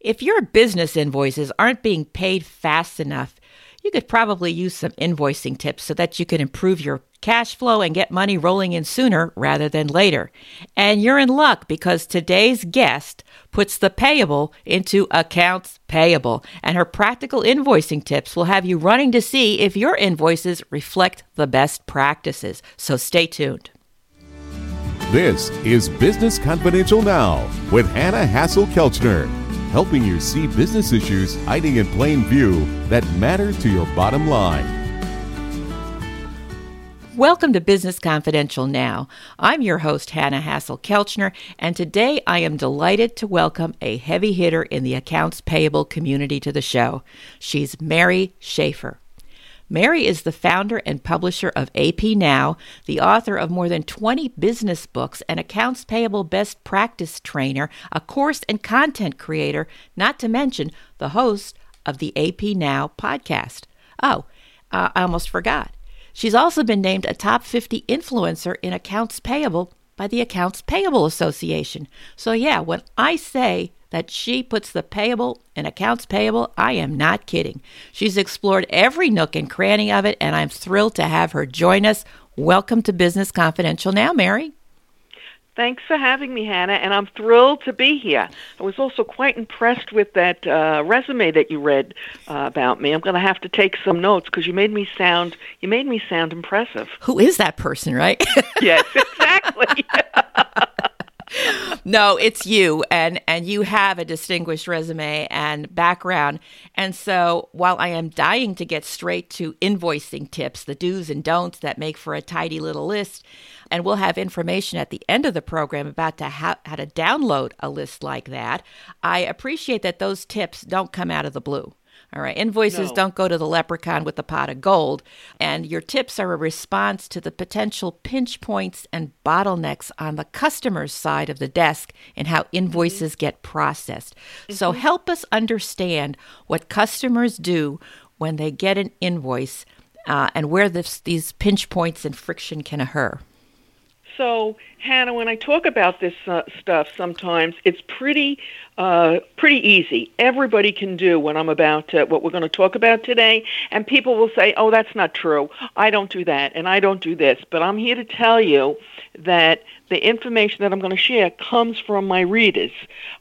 If your business invoices aren't being paid fast enough, you could probably use some invoicing tips so that you can improve your cash flow and get money rolling in sooner rather than later. And you're in luck because today's guest puts the payable into accounts payable, and her practical invoicing tips will have you running to see if your invoices reflect the best practices. So stay tuned. This is Business Confidential Now with Hanna Hasl-Kelchner helping you see business issues hiding in plain view that matter to your bottom line. Welcome to Business Confidential Now. I'm your host, Hanna Hasl-Kelchner, and today I am delighted to welcome a heavy hitter in the accounts payable community to the show. She's Mary Schaeffer. Mary is the founder and publisher of AP Now, the author of more than 20 business books, an accounts payable best practice trainer, a course and content creator, not to mention the host of the AP Now podcast. Oh, uh, I almost forgot. She's also been named a top 50 influencer in accounts payable by the Accounts Payable Association. So, yeah, when I say that she puts the payable in accounts payable, I am not kidding. She's explored every nook and cranny of it, and I'm thrilled to have her join us. Welcome to Business Confidential now, Mary. Thanks for having me, Hanna, and I'm thrilled to be here. I was also quite impressed with that uh, resume that you read uh, about me. I'm going to have to take some notes because you made me sound you made me sound impressive. Who is that person, right? yes, exactly. no, it's you, and and you have a distinguished resume and background. And so, while I am dying to get straight to invoicing tips, the do's and don'ts that make for a tidy little list, and we'll have information at the end of the program about to how, how to download a list like that. I appreciate that those tips don't come out of the blue. All right. Invoices no. don't go to the leprechaun with a pot of gold. And your tips are a response to the potential pinch points and bottlenecks on the customer's side of the desk and how invoices mm-hmm. get processed. Mm-hmm. So help us understand what customers do when they get an invoice uh, and where this, these pinch points and friction can occur. So, Hanna, when I talk about this uh, stuff, sometimes it's pretty uh, pretty easy. Everybody can do what I'm about to, what we're going to talk about today, and people will say, "Oh, that's not true. I don't do that, and I don't do this." But I'm here to tell you that the information that I'm going to share comes from my readers.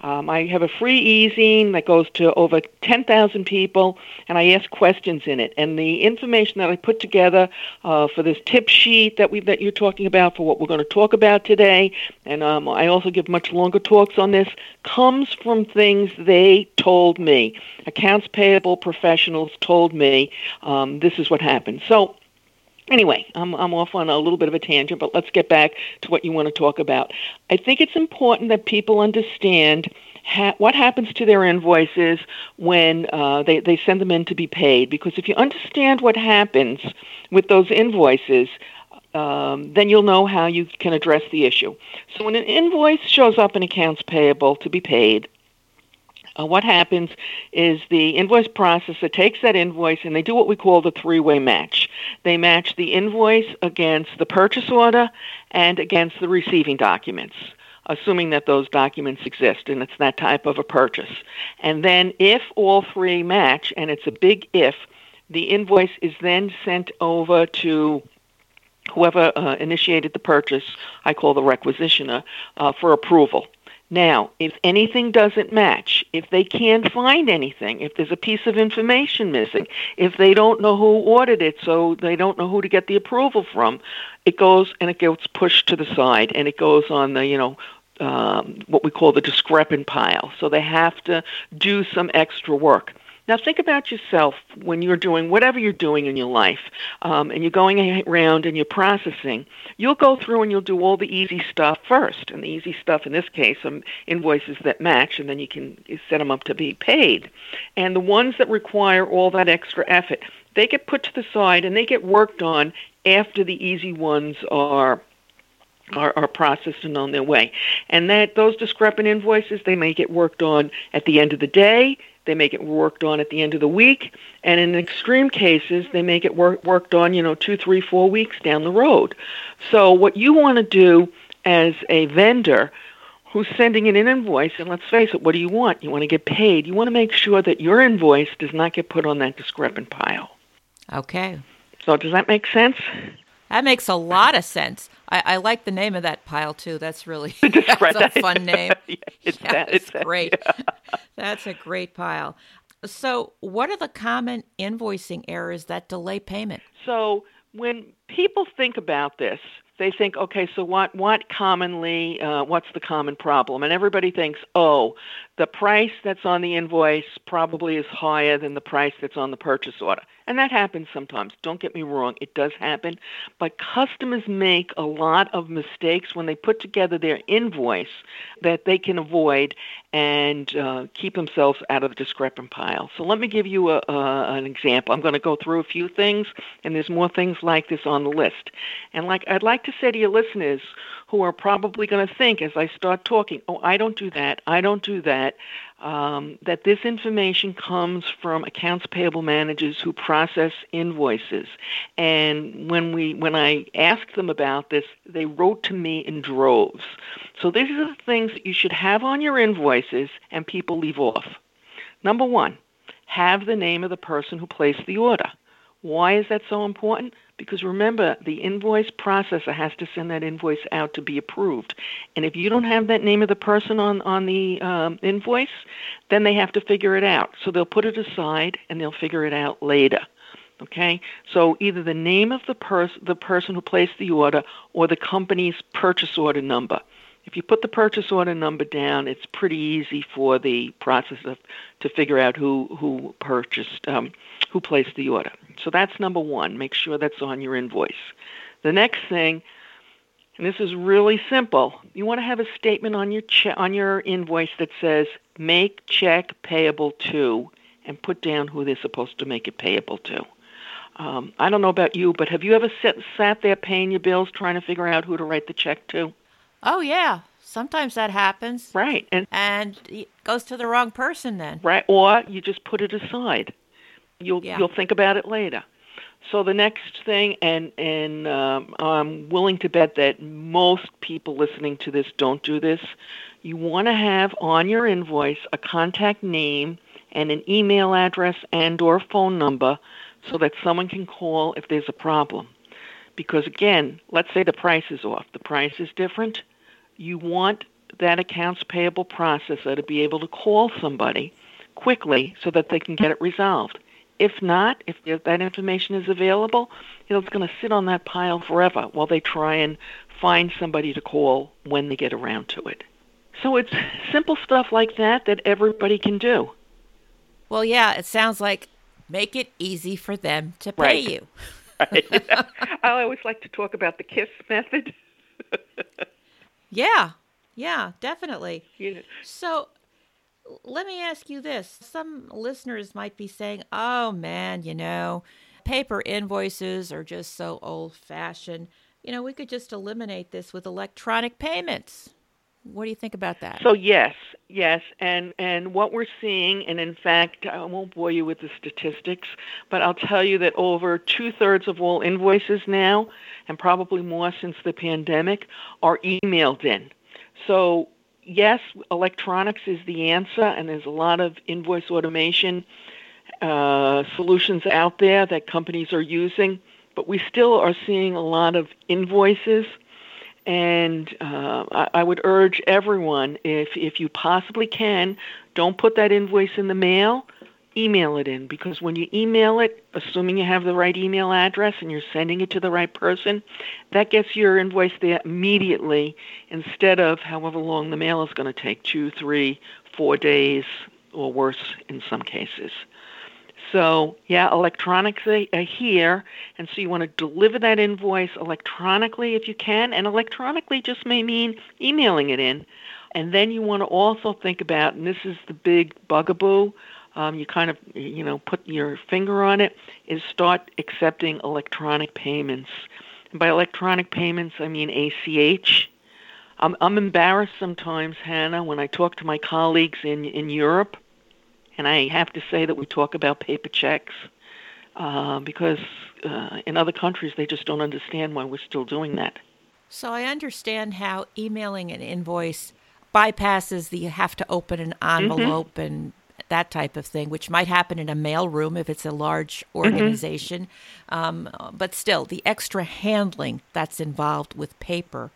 Um, I have a free e-zine that goes to over 10,000 people, and I ask questions in it. And the information that I put together uh, for this tip sheet that we that you're talking about for what we're going to talk about today, and um, I also give much longer talks on this, comes from things they told me. Accounts payable professionals told me um, this is what happened. So Anyway, I'm, I'm off on a little bit of a tangent, but let's get back to what you want to talk about. I think it's important that people understand ha- what happens to their invoices when uh, they, they send them in to be paid, because if you understand what happens with those invoices, um, then you'll know how you can address the issue. So when an invoice shows up in accounts payable to be paid, uh, what happens is the invoice processor takes that invoice and they do what we call the three way match. They match the invoice against the purchase order and against the receiving documents, assuming that those documents exist and it's that type of a purchase. And then if all three match, and it's a big if, the invoice is then sent over to whoever uh, initiated the purchase, I call the requisitioner, uh, for approval. Now, if anything doesn't match, if they can't find anything, if there's a piece of information missing, if they don't know who ordered it, so they don't know who to get the approval from, it goes and it gets pushed to the side and it goes on the, you know, um, what we call the discrepant pile. So they have to do some extra work. Now, think about yourself when you're doing whatever you're doing in your life, um, and you're going around and you're processing. You'll go through and you'll do all the easy stuff first, and the easy stuff in this case are invoices that match, and then you can set them up to be paid. And the ones that require all that extra effort, they get put to the side and they get worked on after the easy ones are are, are processed and on their way. And that those discrepant invoices, they may get worked on at the end of the day, they may get worked on at the end of the week, and in extreme cases, they may get work, worked on, you know, two, three, four weeks down the road. So what you want to do as a vendor who's sending in an invoice, and let's face it, what do you want? You want to get paid. You want to make sure that your invoice does not get put on that discrepant pile. Okay. So does that make sense? That makes a lot of sense. I, I like the name of that pile too. That's really that's a fun name. yeah, it's yeah, that, it's that, great. yeah. That's a great pile. So, what are the common invoicing errors that delay payment? So, when people think about this, they think, okay, so what? What commonly? Uh, what's the common problem? And everybody thinks, oh, the price that's on the invoice probably is higher than the price that's on the purchase order. And that happens sometimes. Don't get me wrong, it does happen. But customers make a lot of mistakes when they put together their invoice that they can avoid and uh, keep themselves out of the discrepant pile. So let me give you a, an example. I'm going to go through a few things, and there's more things like this on the list. And like I'd like to say to your listeners who are probably going to think as I start talking, oh, I don't do that, I don't do that, um, that this information comes from accounts payable managers who process invoices. And when we when I asked them about this, they wrote to me in droves. So these are the things that you should have on your invoices and people leave off. Number one, have the name of the person who placed the order. Why is that so important? Because remember, the invoice processor has to send that invoice out to be approved. And if you don't have that name of the person on, on the um, invoice, then they have to figure it out. So they'll put it aside and they'll figure it out later. Okay? So either the name of the, pers- the person who placed the order or the company's purchase order number. If you put the purchase order number down, it's pretty easy for the processor to figure out who, who purchased, um, who placed the order. So that's number one. Make sure that's on your invoice. The next thing, and this is really simple, you want to have a statement on your che- on your invoice that says "make check payable to," and put down who they're supposed to make it payable to. Um, I don't know about you, but have you ever sat, sat there paying your bills trying to figure out who to write the check to? Oh yeah, sometimes that happens. Right, and and it goes to the wrong person then. Right, or you just put it aside. You'll Yeah. you'll think about it later. So the next thing, and and um, I'm willing to bet that most people listening to this don't do this. You want to have on your invoice a contact name and an email address and or phone number, so that someone can call if there's a problem. Because again, let's say the price is off. The price is different. You want that accounts payable processor to be able to call somebody quickly so that they can get it resolved. If not, if that information is available, you know, it's going to sit on that pile forever while they try and find somebody to call when they get around to it. So it's simple stuff like that that everybody can do. Well, yeah, it sounds like make it easy for them to pay Right. you. Right? I always like to talk about the KISS method. Yeah, yeah, definitely. Know, So let me ask you this. Some listeners might be saying, oh man, you know, paper invoices are just so old fashioned. You know, we could just eliminate this with electronic payments. What do you think about that? So yes, yes, and and what we're seeing, and in fact, I won't bore you with the statistics, but I'll tell you that over two thirds of all invoices now, and probably more since the pandemic, are emailed in. So yes, electronics is the answer, and there's a lot of invoice automation uh, solutions out there that companies are using, but we still are seeing a lot of invoices and uh, I, I would urge everyone, if if you possibly can, don't put that invoice in the mail. Email it in because when you email it, assuming you have the right email address and you're sending it to the right person, that gets your invoice there immediately instead of however long the mail is going to take two, three, four days, or worse in some cases. So, yeah, electronics are are here, and so you want to deliver that invoice electronically if you can, and electronically just may mean emailing it in. And then you want to also think about, and this is the big bugaboo, um, you kind of, you know, put your finger on it, is start accepting electronic payments. And by electronic payments, I mean ACH. I'm, I'm embarrassed sometimes, Hanna, when I talk to my colleagues in, in Europe and I have to say that we talk about paper checks uh, because uh, in other countries they just don't understand why we're still doing that. So I understand how emailing an invoice bypasses the you have to open an envelope mm-hmm. and that type of thing, which might happen in a mail room if it's a large mm-hmm. organization. Mm-hmm. Um, but still, the extra handling that's involved with paper.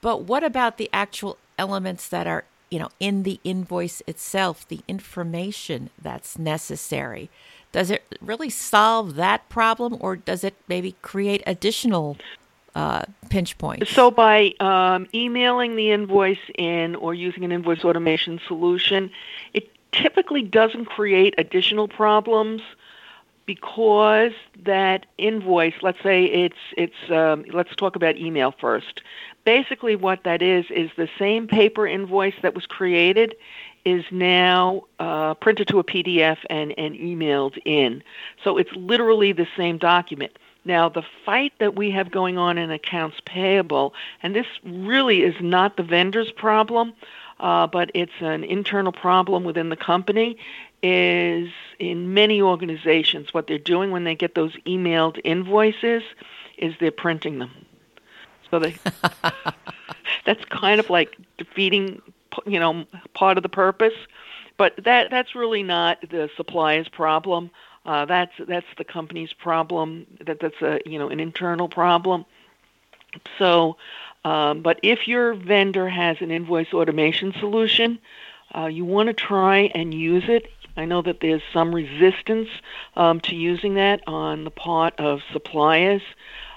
But what about the actual elements that are, you know, in the invoice itself, the information that's necessary? Does it really solve that problem, or does it maybe create additional uh, pinch points? So, by um, emailing the invoice in or using an invoice automation solution, it typically doesn't create additional problems because that invoice, let's say it's it's um, let's talk about email first. Basically, what that is is the same paper invoice that was created is now uh, printed to a PDF and, and emailed in. So it's literally the same document. Now, the fight that we have going on in accounts payable, and this really is not the vendor's problem, uh, but it's an internal problem within the company, is in many organizations, what they're doing when they get those emailed invoices is they're printing them. So they, that's kind of like defeating, you know, part of the purpose. But that that's really not the supplier's problem. Uh, that's that's the company's problem. That that's a you know an internal problem. So, um, but if your vendor has an invoice automation solution, uh, you want to try and use it. I know that there's some resistance um, to using that on the part of suppliers,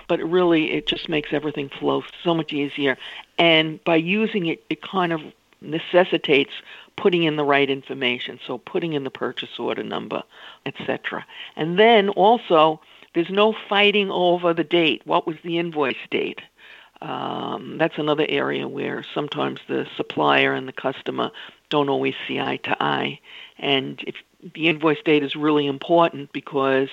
but really it just makes everything flow so much easier. And by using it, it kind of necessitates putting in the right information, so putting in the purchase order number, etc. And then also, there's no fighting over the date. What was the invoice date? Um, that's another area where sometimes the supplier and the customer don't always see eye to eye. And if the invoice date is really important because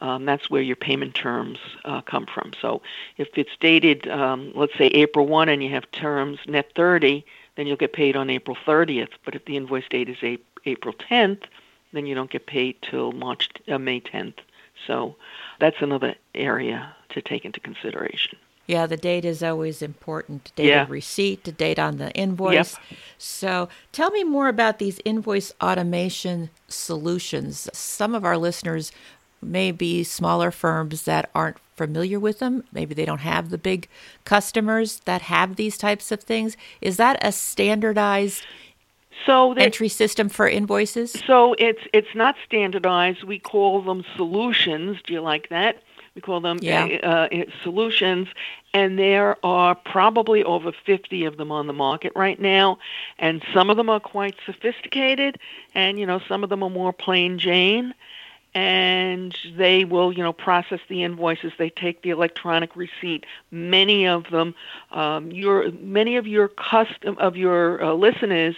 um, that's where your payment terms uh, come from. So if it's dated, um, let's say April 1 and you have terms net 30, then you'll get paid on April 30th. But if the invoice date is a- April 10th, then you don't get paid till March uh, May 10th. So that's another area to take into consideration. Yeah, the date is always important. Date yeah. of receipt, the date on the invoice. Yep. So tell me more about these invoice automation solutions. Some of our listeners may be smaller firms that aren't familiar with them. Maybe they don't have the big customers that have these types of things. Is that a standardized so entry system for invoices? So it's it's not standardized. We call them solutions. Do you like that? We call them yeah. uh, uh, solutions, and there are probably over 50 of them on the market right now. And some of them are quite sophisticated, and you know some of them are more plain Jane and they will, you know, process the invoices. They take the electronic receipt. Many of them, um, your many of your custom of your uh, listeners,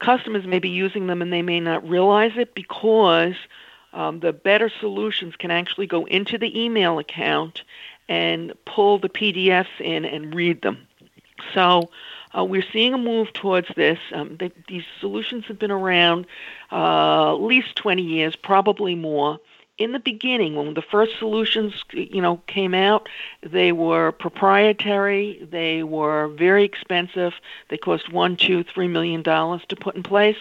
customers may be using them and they may not realize it because um, the better solutions can actually go into the email account and pull the PDFs in and read them. So uh, we're seeing a move towards this. Um, they, these solutions have been around uh, at least 20 years, probably more. In the beginning, when the first solutions, you know, came out, they were proprietary. They were very expensive. They cost one, two, three million dollars to put in place.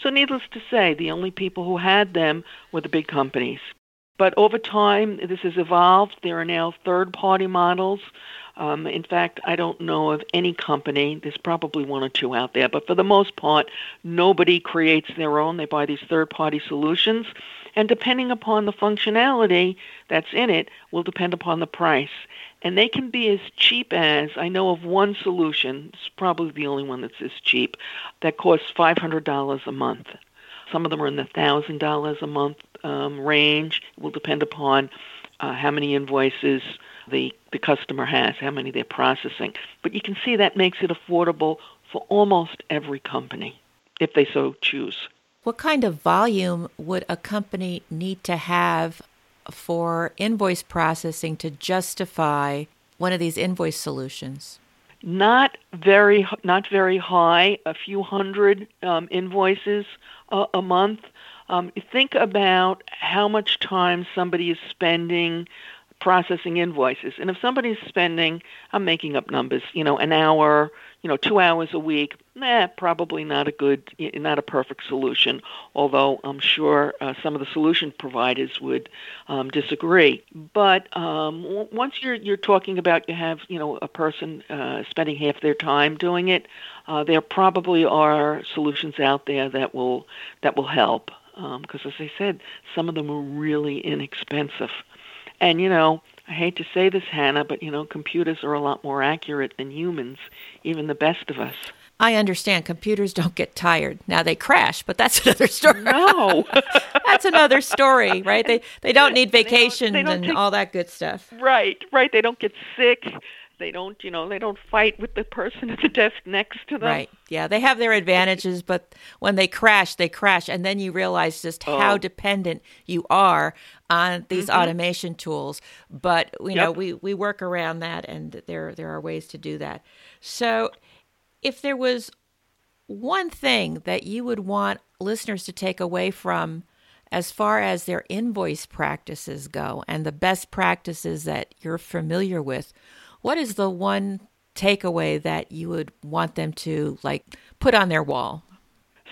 So, needless to say, the only people who had them were the big companies. But over time, this has evolved. There are now third party models. Um, in fact, I don't know of any company, there's probably one or two out there, but for the most part, nobody creates their own. They buy these third party solutions. And depending upon the functionality that's in it, will depend upon the price. And they can be as cheap as I know of one solution, it's probably the only one that's as cheap, that costs $500 a month. Some of them are in the $1,000 a month um, range. It will depend upon uh, how many invoices the, the customer has, how many they're processing. But you can see that makes it affordable for almost every company if they so choose. What kind of volume would a company need to have for invoice processing to justify one of these invoice solutions? Not very, not very high. A few hundred um, invoices a, a month. Um, think about how much time somebody is spending processing invoices. And if somebody's spending, I'm making up numbers, you know, an hour you know, two hours a week, nah, probably not a good, not a perfect solution. Although I'm sure uh, some of the solution providers would um, disagree. But um, w- once you're you're talking about you have you know a person uh, spending half their time doing it, uh, there probably are solutions out there that will that will help. Because um, as I said, some of them are really inexpensive, and you know I hate to say this, Hanna, but you know, computers are a lot more accurate than humans, even the best of us. I understand computers don't get tired. Now they crash, but that's another story. No. that's another story, right? They they don't need vacations they don't, they don't and take, all that good stuff. Right, right. They don't get sick. They don't, you know, they don't fight with the person at the desk next to them. Right. Yeah, they have their advantages, but when they crash, they crash, and then you realize just oh. how dependent you are on these mm-hmm. automation tools. But you yep. know, we we work around that, and there there are ways to do that. So, if there was one thing that you would want listeners to take away from as far as their invoice practices go and the best practices that you're familiar with, what is the one takeaway that you would want them to like put on their wall?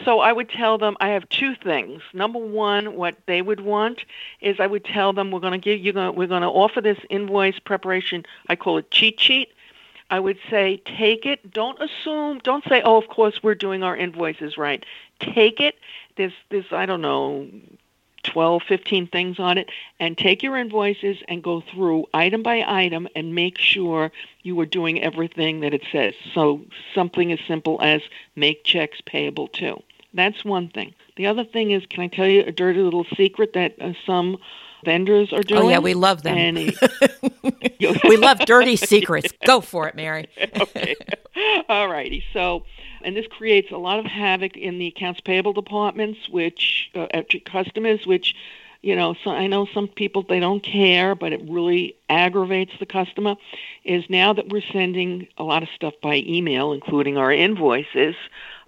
So I would tell them I have two things. Number one, what they would want is I would tell them we're going to give you we're going to offer this invoice preparation. I call it cheat sheet. I would say take it. Don't assume. Don't say, oh, of course we're doing our invoices right. Take it. There's there's I don't know 12, 15 things on it, and take your invoices and go through item by item and make sure you are doing everything that it says. So something as simple as make checks payable to. That's one thing. The other thing is, can I tell you a dirty little secret that uh, some vendors are doing? Oh yeah, we love them. we love dirty secrets. Go for it, Mary. okay. All righty. So and this creates a lot of havoc in the accounts payable departments, which uh, customers, which you know, so I know some people they don't care, but it really aggravates the customer. Is now that we're sending a lot of stuff by email, including our invoices,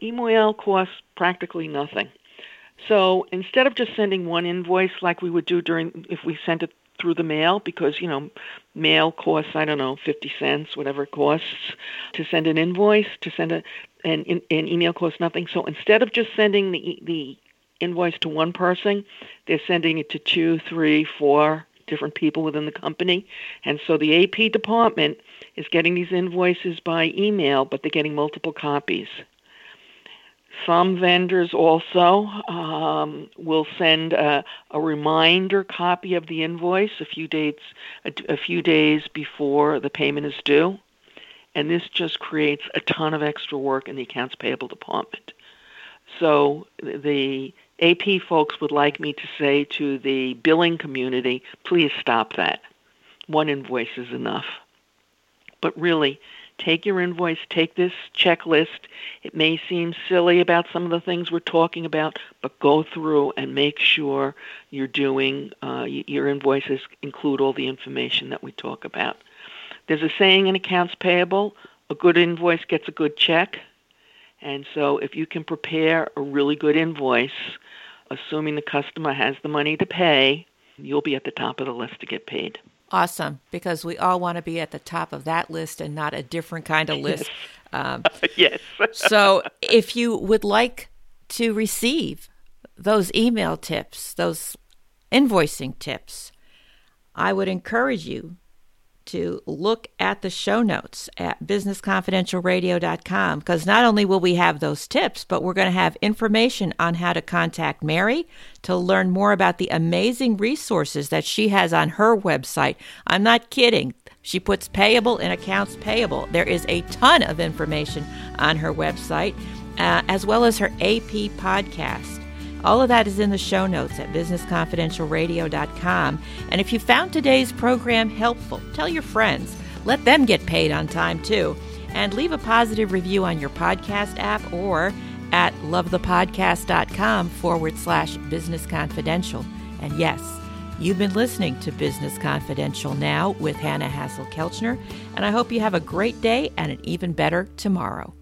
email costs practically nothing. So instead of just sending one invoice like we would do during if we sent it through the mail because you know mail costs I don't know fifty cents whatever it costs to send an invoice to send a and, an email costs nothing. So instead of just sending the the invoice to one person, they're sending it to two, three, four different people within the company. And so the AP department is getting these invoices by email, but they're getting multiple copies. Some vendors also um, will send a, a, reminder copy of the invoice a few dates, a, a few days before the payment is due and this just creates a ton of extra work in the accounts payable department. So the AP folks would like me to say to the billing community, please stop that. One invoice is enough. But really, take your invoice, take this checklist. It may seem silly about some of the things we're talking about, but go through and make sure you're doing uh, your invoices include all the information that we talk about. There's a saying in accounts payable a good invoice gets a good check. And so if you can prepare a really good invoice, assuming the customer has the money to pay, you'll be at the top of the list to get paid. Awesome, because we all want to be at the top of that list and not a different kind of list. Yes. Um, yes. so if you would like to receive those email tips, those invoicing tips, I would encourage you to look at the show notes at businessconfidentialradio.com because not only will we have those tips, but we're going to have information on how to contact Mary to learn more about the amazing resources that she has on her website. I'm not kidding. She puts payable in accounts payable. There is a ton of information on her website, uh, as well as her AP podcast. All of that is in the show notes at businessconfidentialradio.com. And if you found today's program helpful, tell your friends. Let them get paid on time too. And leave a positive review on your podcast app or at lovethepodcast.com forward slash business confidential. And yes, you've been listening to Business Confidential now with Hanna Hasl-Kelchner, and I hope you have a great day and an even better tomorrow.